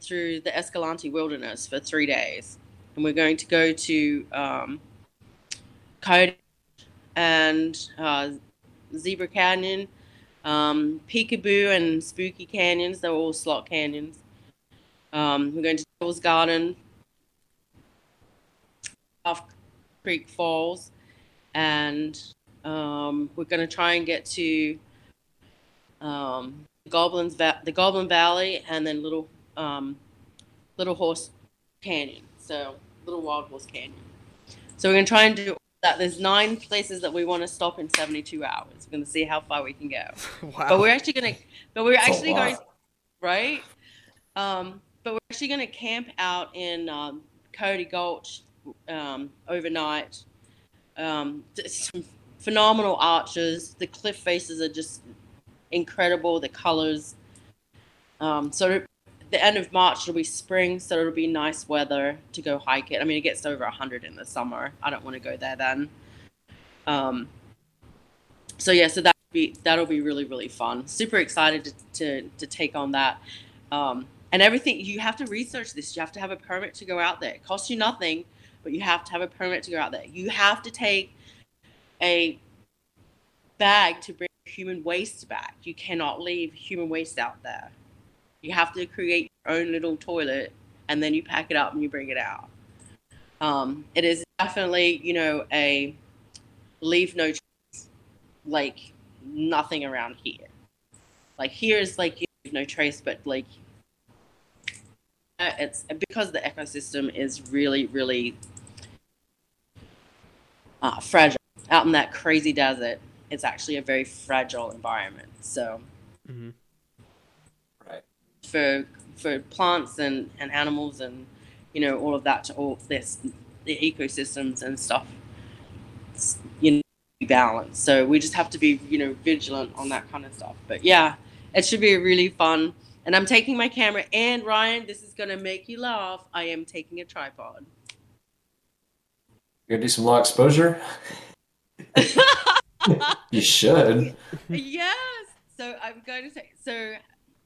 C: through the Escalante Wilderness for three days, and we're going to go to um, and uh, Zebra Canyon, um, Peekaboo and Spooky Canyons. They're all slot canyons. Um, we're going to Devil's Garden, Calf Creek Falls, and um, we're going to try and get to um, Goblin's Va- the Goblin Valley, and then Little um, Little Horse Canyon. So Little Wild Horse Canyon. So we're going to try and do that. There's nine places that we want to stop in 72 hours. We're going to see how far we can go.
B: wow.
C: But we're actually going to, but we're
A: That's
C: actually going, right? Um, but we're actually going to camp out in um, Coyote Gulch um, overnight. Um, some phenomenal arches. The cliff faces are just incredible. The colors. Um, so the end of March it'll be spring, so it'll be nice weather to go hike it. I mean, it gets over hundred in the summer. I don't want to go there then. Um, so yeah, so that be that'll be really really fun. Super excited to to, to take on that. Um, and everything you have to research this. You have to have a permit to go out there. It costs you nothing, but you have to have a permit to go out there. You have to take a bag to bring human waste back. You cannot leave human waste out there. You have to create your own little toilet and then you pack it up and you bring it out. Um, it is definitely, you know, a leave no trace, like nothing around here. Like here is like you leave no trace, but like uh, it's because the ecosystem is really, really uh, fragile out in that crazy desert. It's actually a very fragile environment. So
B: hmm
A: Right.
C: For for plants and, and animals and you know all of that to all this the ecosystems and stuff you know be balanced so we just have to be you know vigilant on that kind of stuff but yeah it should be really fun and i'm taking my camera and ryan this is going to make you laugh i am taking a tripod
A: You're gonna do some low exposure? You should.
C: yes. So I'm going to say so.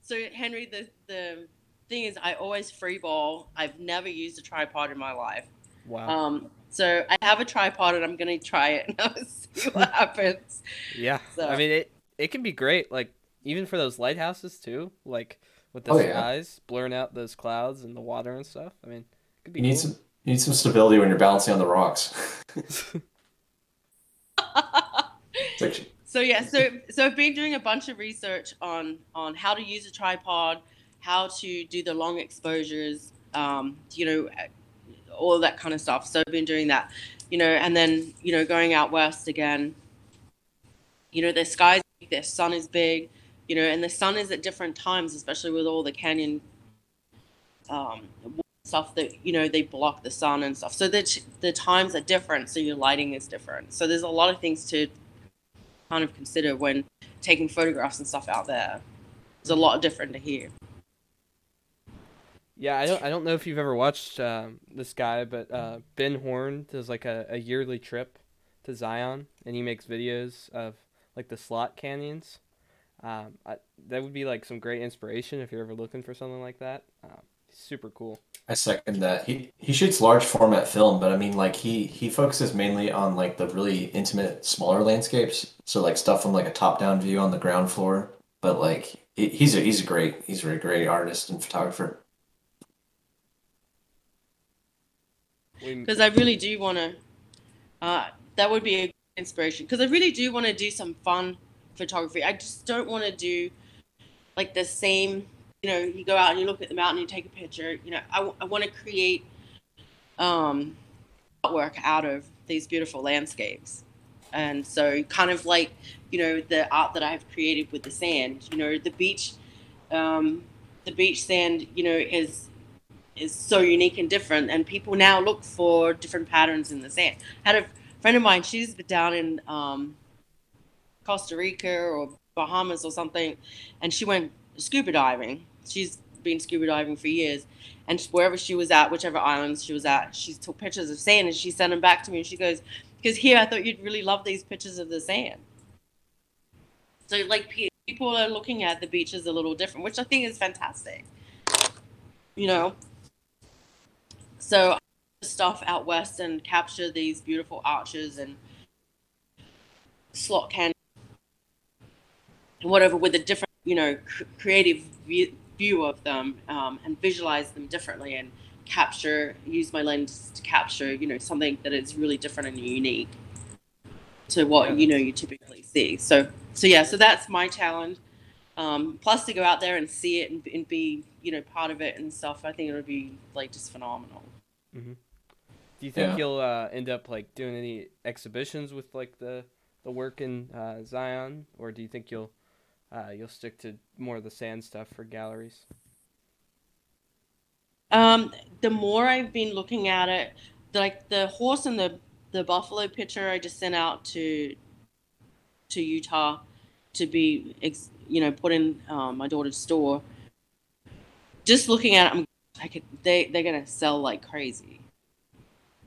C: So Henry, the the thing is, I always free ball. I've never used a tripod in my life.
B: Wow.
C: Um. So I have a tripod, and I'm going to try it and I'll see what happens.
B: yeah.
C: so-
B: I mean, it it can be great. Like even for those lighthouses too. Like with the
A: Oh, yeah.
B: skies blurring out those clouds and the water and stuff. I mean, it could be
A: You need some you need some stability when you're balancing on the rocks. It's like-
C: So yeah, so so I've been doing a bunch of research on on how to use a tripod, how to do the long exposures, um, you know, all that kind of stuff. So I've been doing that, you know, and then you know going out west again. You know, the sky's big, the sun is big, you know, and the sun is at different times, especially with all the canyon um, stuff that you know they block the sun and stuff. So the the times are different, so your lighting is different. So there's a lot of things to kind of consider when taking photographs and stuff out there. It's a lot different to here.
B: Yeah, I don't I don't know if you've ever watched um, this guy, but uh, Ben Horne does like a, a yearly trip to Zion, and he makes videos of like the slot canyons. Um, I, that would be like some great inspiration if you're ever looking for something like that. Um, super cool.
A: I second that. He he shoots large format film, but I mean like he he focuses mainly on like the really intimate smaller landscapes. So like stuff from like a top down view on the ground floor. But like he, he's a he's a great he's a great artist and photographer.
C: Because I really do want to. Uh, that would be a inspiration because I really do want to do some fun photography. I just don't want to do like the same you know, you go out and you look at the mountain, you take a picture. You know, I, I want to create um, artwork out of these beautiful landscapes. And so, kind of like, you know, the art that I've created with the sand, you know, the beach, um, the beach sand, you know, is is so unique and different. And people now look for different patterns in the sand. I had a friend of mine, she's down in um, Costa Rica or Bahamas or something, and she went scuba diving. She's been scuba diving for years, and wherever she was at, whichever islands she was at, she took pictures of sand and she sent them back to me. And she goes, "Because here, I thought you'd really love these pictures of the sand." So like people are looking at the beaches a little different, which I think is fantastic. You know. So stuff out west and capture these beautiful arches and slot can whatever with a different you know cr- creative view, view of them um, and visualize them differently and capture use my lens to capture you know something that is really different and unique to what you know you typically see so so yeah so that's my challenge um, plus to go out there and see it and, and, be you know part of it and stuff i think it would be like just phenomenal
B: mm-hmm. do you think yeah. you'll uh, end up like doing any exhibitions with like the the work in uh, zion or do you think you'll uh, you'll stick to more of the sand stuff for galleries?
C: Um, the more I've been looking at it, like the horse and the the buffalo picture I just sent out to to Utah to be you know put in um, my daughter's store. Just looking at it, I'm they they're gonna sell like crazy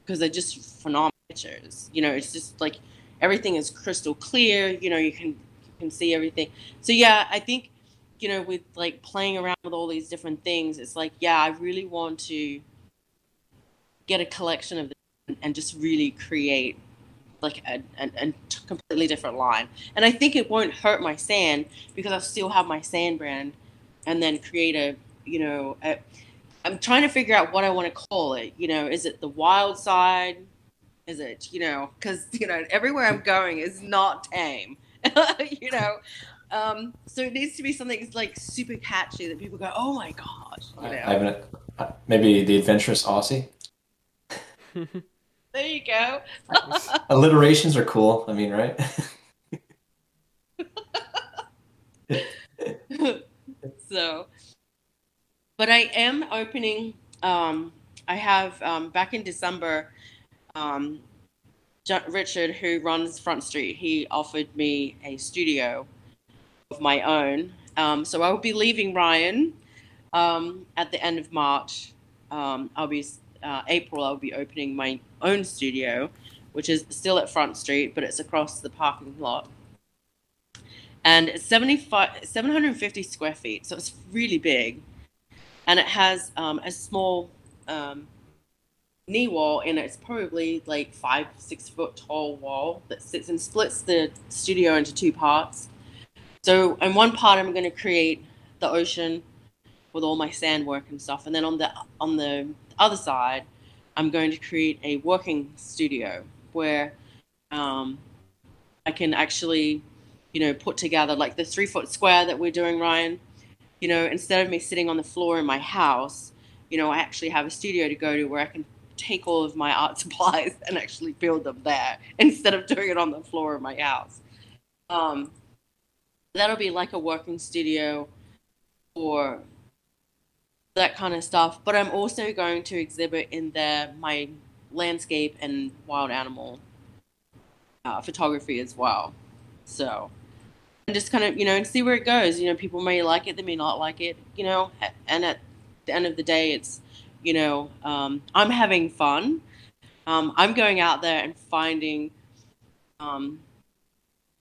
C: because they're just phenomenal pictures. You know, it's just like everything is crystal clear. You know, you can can see everything. So yeah, I think you know with like playing around with all these different things, it's like yeah, I really want to get a collection of and just really create like a, a, a, completely different line. And I think it won't hurt my sand because I'll still have my sand brand and then create a, you know, I'm trying to figure out what I want to call it. You know, is it the wild side? Is it, you know, because, you know, everywhere I'm going is not tame. you know. Um, so it needs to be something that's like super catchy that people go, "Oh my gosh!" You know? I
A: haven't. Uh, maybe the adventurous Aussie.
C: there you go.
A: Alliterations are cool. I mean, right?
C: so, but I am opening. Um, I have um, back in December. Um, Richard, who runs Front Street, he offered me a studio of my own. Um, so I will be leaving Ryan um, at the end of March. Um, I'll be uh, April. I'll be opening my own studio, which is still at Front Street, but it's across the parking lot. And it's 75, 750 square feet, so it's really big. And it has um, a small um, knee wall and it's probably like five six foot tall wall that sits and splits the studio into two parts. So in one part i'm going to create the ocean with all my sand work and stuff and then on the on the other side i'm going to create a working studio where um, i can actually you know put together like the three foot square that we're doing ryan. You know instead of me sitting on the floor in my house you know i actually have a studio to go to where i can take all of my art supplies and actually build them there instead of doing it on the floor of my house. Um, that'll be like a working studio for that kind of stuff. But I'm also going to exhibit in there my landscape and wild animal uh, photography as well. So, and just kind of, you know, and see where it goes. You know, people may like it, they may not like it, you know, and at the end of the day, it's you know, um, I'm having fun. Um, I'm going out there and finding um,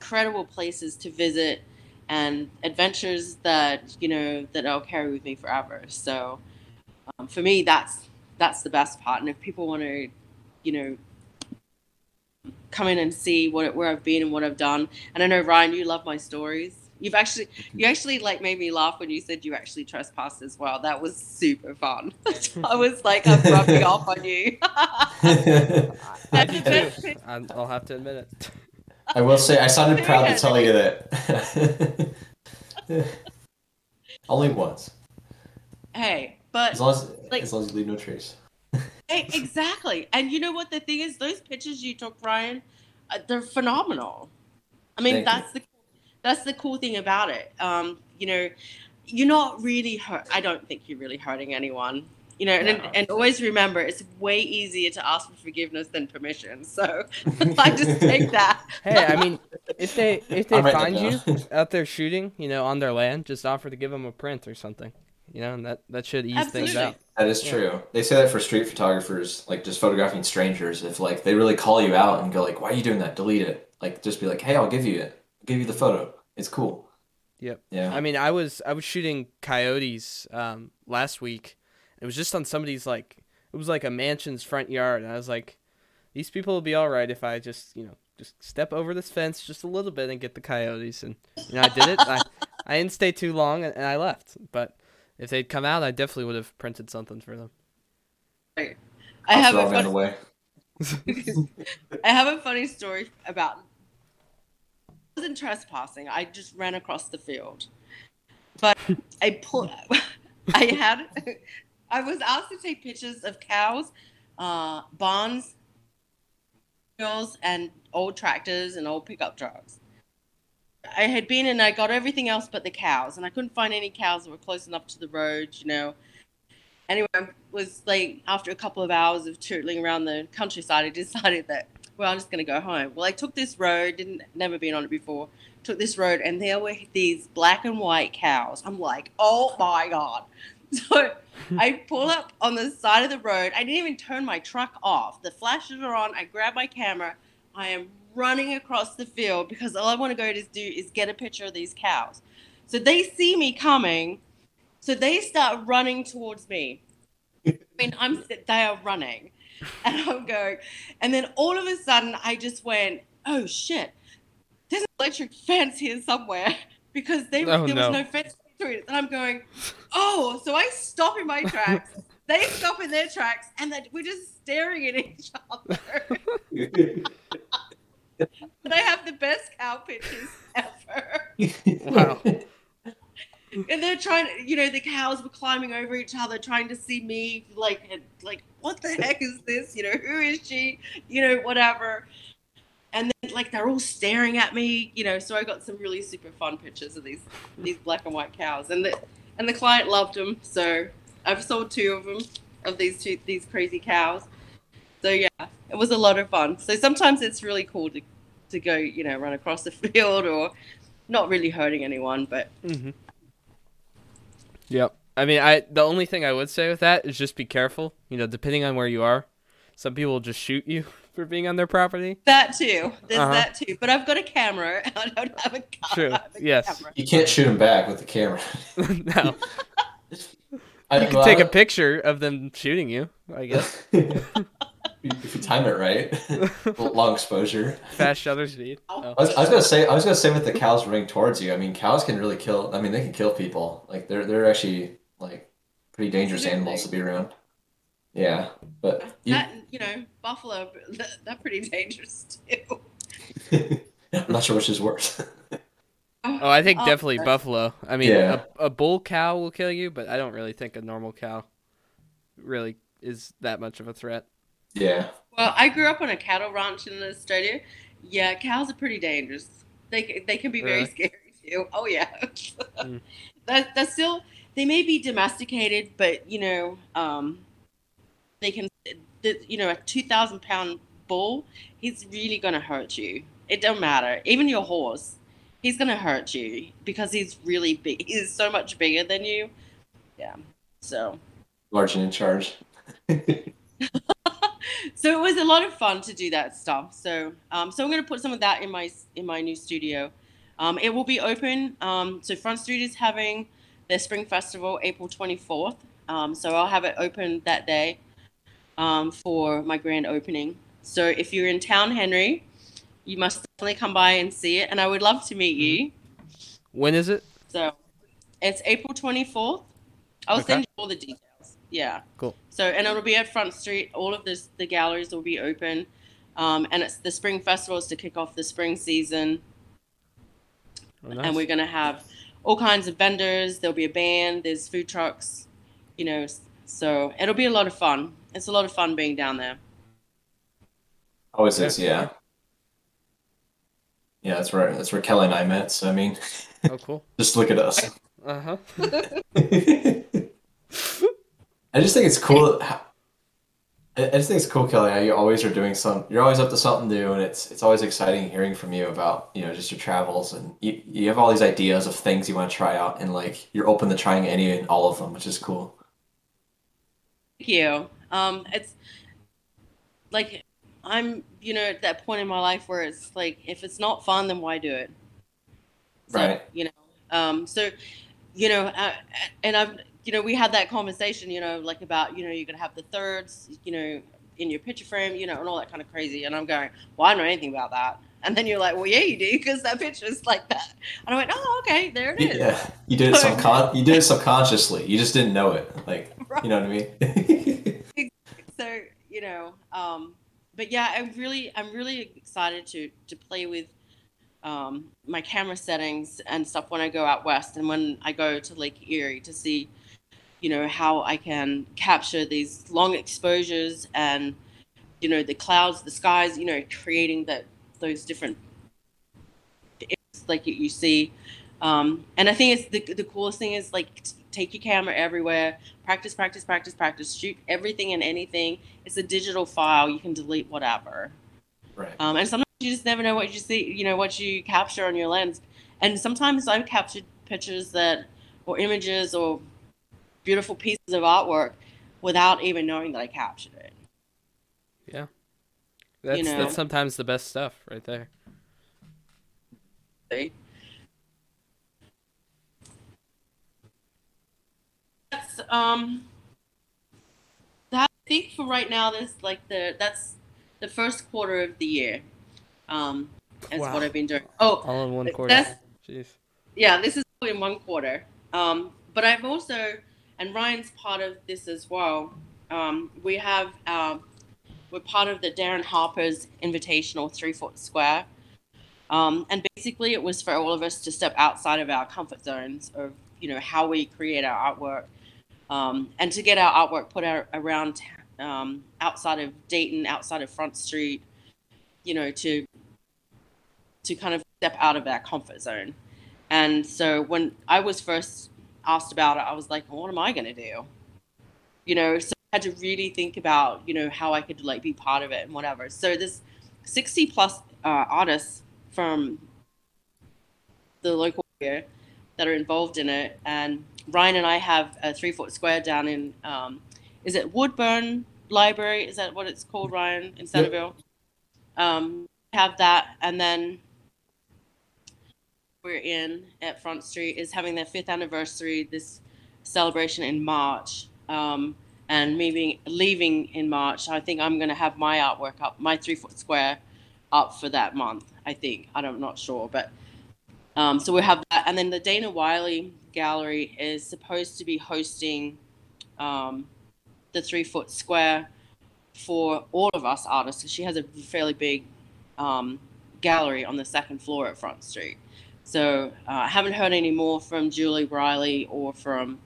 C: incredible places to visit and adventures that you know that I'll carry with me forever. So um, for me, that's that's the best part. And if people want to, you know, come in and see what where I've been and what I've done, and I know Ryan, you love my stories. You've actually you actually like made me laugh when you said you actually trespassed as well. That was super fun. I was like I'm rubbing off on you.
B: I do too. I'm- I'll have to admit it.
A: I will say I sounded proud to tell you that. Only once.
C: hey, but
A: As long as,
C: Like-
A: as long as you leave no trace.
C: Hey, exactly. And you know what the thing is? Those pictures you took, Ryan, uh, they're phenomenal. I mean,
A: Thank you.
C: that's the that's the cool thing about it. Um, you know, you're not really hurt. I don't think you're really hurting anyone. You know, and,
A: No.
C: and always remember, it's way easier to ask for forgiveness than permission. So I just take that.
B: Hey, I mean, if they if they
A: I'm
B: find you out there shooting, you know, on their land, just offer to give them a print or something. You know, and that that should ease things
C: Absolutely.
B: out.
A: That is
B: Yeah.
A: true. They say that for street photographers, like just photographing strangers. If like they really call you out and go like, "Why are you doing that? Delete it." Like just be like, "Hey, I'll give you it. I'll give you the photo. It's cool."
B: Yep.
A: Yeah.
B: I mean, I was I was shooting coyotes um, last week. It was just on somebody's like it was like a mansion's front yard, and I was like, these people will be all right if I just you know just step over this fence just a little bit and get the coyotes, and you know I did it. I I didn't stay too long, and, and I left. But if they'd come out, I definitely would have printed something for them.
C: I have
A: throw
C: a
A: 'em in
C: fun,
A: the way.
C: I have a funny story about. Wasn't trespassing. I just ran across the field, but I pulled. I had. I was asked to take pictures of cows, uh, barns, hills, and old tractors and old pickup trucks. I had been and I got everything else but the cows, and I couldn't find any cows that were close enough to the road, you know. Anyway, I was like, after a couple of hours of tootling around the countryside, I decided that, well, I'm just going to go home. Well, I took this road, didn't never been on it before, took this road, and there were these black and white cows. I'm like, oh my God. So I pull up on the side of the road. I didn't even turn my truck off. The flashes are on. I grab my camera. I am running across the field because all I want to go to do is get a picture of these cows. So they see me coming. So they start running towards me. I mean, I'm they are running, and I'm going, and then all of a sudden I just went, oh shit, there's an electric fence here somewhere because they,
B: Oh,
C: there
B: no.
C: was no fence between it, and I'm going, oh, so I stop in my tracks. They stop in their tracks, and then we're just staring at each other. But I have the best cow pictures ever.
B: Wow.
C: And they're trying to, you know, the cows were climbing over each other, trying to see me, like, like, what the heck is this? You know, who is she? You know, whatever. And then, like, they're all staring at me, you know. So I got some really super fun pictures of these these black and white cows, and the and the client loved them. So I've sold two of them of these two these crazy cows. So yeah, it was a lot of fun. So sometimes it's really cool to to go, you know, run across the field or not really hurting anyone, but
B: hmm Yep. I mean, I the only thing I would say with that is just be careful. You know, depending on where you are, some people will just shoot you for being on their property.
C: That too. There's
B: Uh-huh.
C: that too. But I've got a camera. I don't have a car.
B: True.
C: A
B: Yes.
C: camera.
A: You can't shoot them back with the camera.
B: no,
A: I,
B: you can
A: well,
B: take a picture of them shooting you. I guess
A: if you time it right, long exposure.
B: fast shutter speed. Oh.
A: I was, I was gonna say, I was gonna say with the cows running towards you. I mean, cows can really kill. I mean, they can kill people. Like they're they're actually like pretty dangerous animals to be around. Yeah, but you,
C: That you know, buffalo. That, they're pretty dangerous too.
A: I'm not sure which is worse.
B: Oh, oh, I think
C: Oh,
B: definitely
C: okay.
B: buffalo. I mean,
A: Yeah.
B: a, a bull cow will kill you, but I don't really think a normal cow really is that much of a threat.
A: Yeah,
C: Well, I grew up on a cattle ranch in Australia. Yeah, cows are pretty dangerous. They they can be very
B: Really?
C: scary too. Oh yeah.
B: Mm.
C: that that's still they may be domesticated, but you know, um, they can. The, you know, a two thousand pound bull, he's really gonna hurt you. It don't matter. Even your horse, he's gonna hurt you because he's really big. He's so much bigger than you. Yeah. So.
A: large and in charge.
C: so it was a lot of fun to do that stuff. So, um, so I'm going to put some of that in my in my new studio. Um, it will be open. Um, so Front Street is having their spring festival April 24th. Um, so I'll have it open that day um, for my grand opening. So if you're in town, Henry, you must definitely come by and see it. And I would love to meet you.
B: When is it?
C: So it's April 24th. I'll
B: Okay.
C: send you all the details. Yeah.
B: Cool.
C: So, and it'll be at Front Street. All of this, the galleries will be open. Um, and it's the spring festival is to kick off the spring season.
B: Oh, nice.
C: And we're going to have all kinds of vendors. There'll be a band, there's food trucks, you know. So it'll be a lot of fun. It's a lot of fun being down there.
A: Always
B: Yeah.
A: is, yeah. Yeah, that's where that's where Kelly and I met. So I mean,
B: oh, cool.
A: just look at us.
B: Uh huh.
A: I just think it's cool. I I just think it's cool, Kelly, how you always are doing some. You're always up to something new, and it's it's always exciting hearing from you about you know just your travels, and you you have all these ideas of things you want to try out, and like you're open to trying any and all of them, which is cool.
C: Thank you. Um, it's like I'm, you know, at that point in my life where it's like, if it's not fun, then why do it? So,
A: Right.
C: You know, um, so, you know, uh, and I've, you know, we had that conversation, you know, like about, you know, you're gonna have the thirds, you know, in your picture frame, you know, and all that kind of crazy. And I'm going, well, I don't know anything about that. And then you're like, well, yeah, you do, because that picture is like that. And I went, oh, okay, there it is.
A: Yeah, you did it subcon you did it subconsciously. You just didn't know it. Like
C: Right.
A: you know what I mean?
C: so you know um but yeah i'm really i'm really excited to to play with um my camera settings and stuff when i go out west and when i go to lake erie to see you know how i can capture these long exposures and you know the clouds the skies you know creating that those different like you, you see um and i think it's the, the coolest thing is like t- take your camera everywhere practice, practice, practice, practice. Shoot everything and anything. It's a digital file. You can delete whatever.
A: Right.
C: Um, and sometimes you just never know what you see. You know what you capture on your lens. And sometimes I've captured pictures that, or images, or beautiful pieces of artwork, without even knowing that I captured it.
B: Yeah. That's
C: know.
B: that's sometimes the best stuff right there.
C: See? That's um. That I think for right now, this like the that's the first quarter of the year. Um, is
B: Wow.
C: what I've been doing. Oh,
B: All in one quarter. Jeez.
C: yeah, this is in one quarter. Um, but I've also, and Ryan's part of this as well. Um, we have, um, we're part of the Darren Harper's Invitational Three Foot Square. Um, and basically, it was for all of us to step outside of our comfort zones of, you know, how we create our artwork, um, and to get our artwork put out around um, outside of Dayton, outside of Front Street, you know, to to kind of step out of our comfort zone. And so when I was first asked about it, I was like, well, what am I going to do? You know, so I had to really think about, you know, how I could like be part of it and whatever. So this 60 plus uh, artists from the local area that are involved in it. And Ryan and I have a three foot square down in, um, is it Woodbourne Library? Is that what it's called, Ryan, in Centerville? Um, have that. And then we're in at Front Street is having their fifth anniversary, this celebration in March. Um, and me being, leaving in March, I think I'm going to have my artwork up, my three foot square up for that month, I think. I'm not sure. But um, so we have that. And then the Dana Wiley Gallery is supposed to be hosting um, the three foot square for all of us artists. She has a fairly big um, gallery on the second floor at Front Street. So uh, I haven't heard any more from Julie Riley or from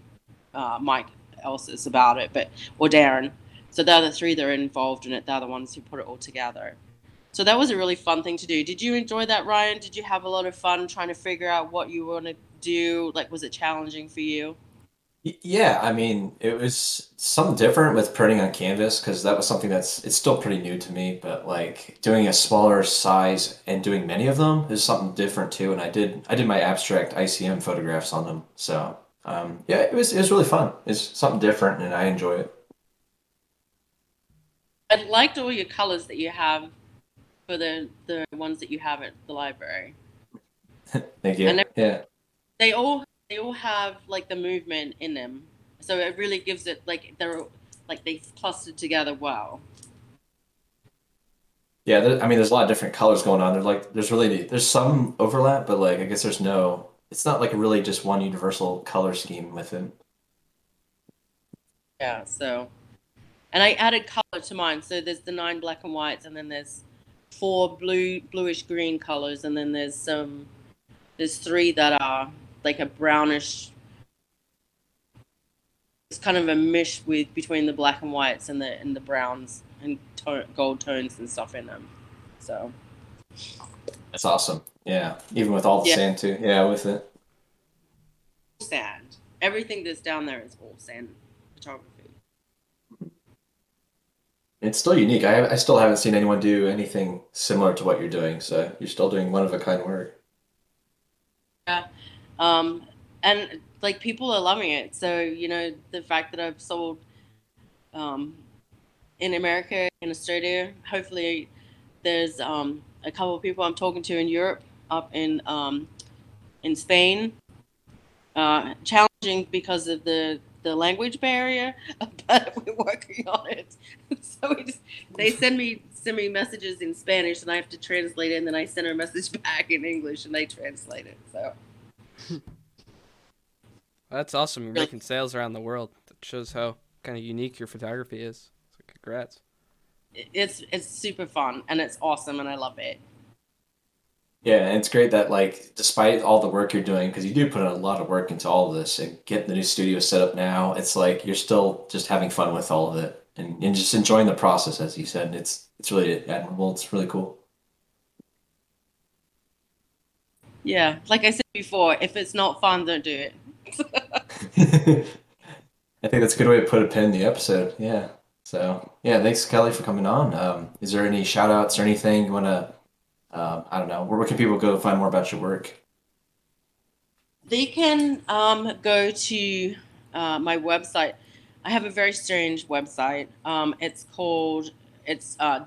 C: uh, Mike Elsis about it, but or Darren. So they're the three that are involved in it. They're the ones who put it all together. So that was a really fun thing to do. Did you enjoy that, Ryan? Did you have a lot of fun trying to figure out what you want to do? Like, was it challenging for you?
A: Yeah, I mean, it was something different with printing on canvas because that was something that's it's still pretty new to me, but like doing a smaller size and doing many of them is something different too. And I did I did my abstract ICM photographs on them. So, um, yeah, it was it was really fun. It's something different and I enjoy it.
C: I liked all your colors that you have for the the ones that you have at the library.
A: Thank you.
C: And
A: Yeah.
C: they all they all have like the movement in them, so it really gives it like they're like they clustered together well.
A: Yeah, there, I mean, there's a lot of different colors going on. There's like, there's really, there's some overlap, but like, I guess there's no, it's not like really just one universal color scheme with it.
C: Yeah, so and I added color to mine. So there's the nine black and whites, and then there's four blue, bluish green colors, and then there's some there's three that are like a brownish. It's kind of a mish with between the black and whites and the and the browns and gold tones and stuff in them. So
A: That's awesome. Yeah, even with all the
C: Yeah.
A: sand too. Yeah, with it.
C: sand. Everything that's down there is all sand photography.
A: It's still unique. I, I still haven't seen anyone do anything similar to what you're doing. So you're still doing one of a kind work.
C: Um, and like people are loving it. So you know the fact that I've sold um, in America, in Australia. Hopefully, there's um, a couple of people I'm talking to in Europe, up in um, in Spain. Uh, challenging because of the the language barrier, but we're working on it. so just, they send me send me messages in Spanish, and I have to translate it, and then I send her a message back in English, and they translate it. So.
B: That's awesome. You're making sales around the world. That shows how kind of unique your photography is. So congrats.
C: it's it's super fun and it's awesome and I love it.
A: Yeah, and it's great that like despite all the work you're doing, because you do put a lot of work into all of this and getting the new studio set up now, it's like you're still just having fun with all of it and, and just enjoying the process, as you said. And it's it's really admirable. It's really cool.
C: Yeah, like I said before, if it's not fun, don't do it.
A: I think that's a good way to put a pin in the episode. Yeah. So yeah, thanks Kelly for coming on. Um, is there any shout outs or anything you want to? Um, I don't know. Where, where can people go find more about your work?
C: They can um, go to uh, my website. I have a very strange website. Um, it's called it's uh,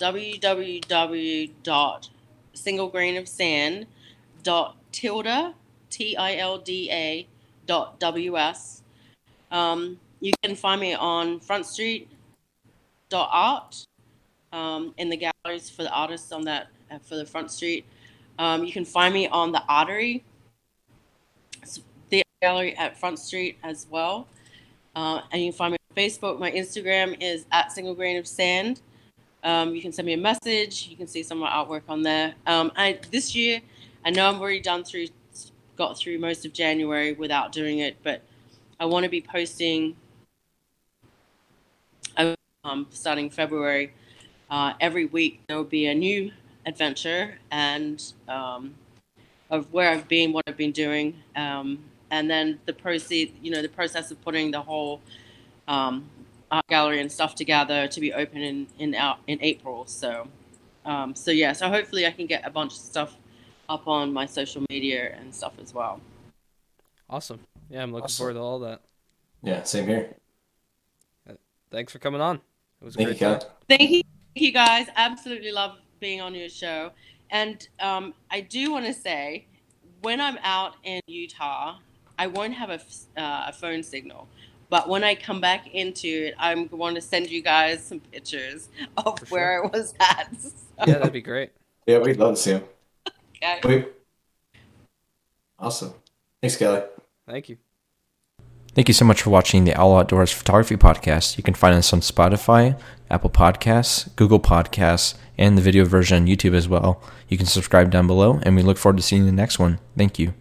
C: www.singlegrainofsand.tilda t i l d a dot ws. Um, you can find me on Front Street dot art um, in the galleries for the artists on that uh, for the Front Street. Um, you can find me on the Artery the gallery at Front Street as well. Uh, and you can find me on Facebook. My Instagram is at single grain of sand. Um, you can send me a message. You can see some of my artwork on there. Um, I this year, I know I've already done through, got through most of January without doing it, but I want to be posting. Um, starting February, uh, every week there will be a new adventure and um, of where I've been, what I've been doing, um, and then the proceed, you know, the process of putting the whole um, art gallery and stuff together to be open in in out in April. So, um, so yeah, so hopefully I can get a bunch of stuff up on my social media and stuff as well.
B: Awesome. Yeah, I'm looking
A: Awesome.
B: forward to all that.
A: Yeah, same here.
B: Thanks for coming on. It was
A: Thank you,
B: great
A: Kelly.
B: time.
C: Thank you, thank you guys. Absolutely love being on your show. And um, I do want to say, when I'm out in Utah, I won't have a, f- uh, a phone signal. But when I come back into it, I'm going to send you guys some pictures of
B: For
C: where I was at. So,
B: Yeah, that'd be great.
A: Yeah, we'd love to see him.
C: Okay.
A: Wait. Awesome. Thanks, Kelly.
B: Thank you.
D: Thank you so much for watching the Owl Outdoors Photography Podcast. You can find us on Spotify, Apple Podcasts, Google Podcasts, and the video version on YouTube as well. You can subscribe down below, and we look forward to seeing you in the next one. Thank you.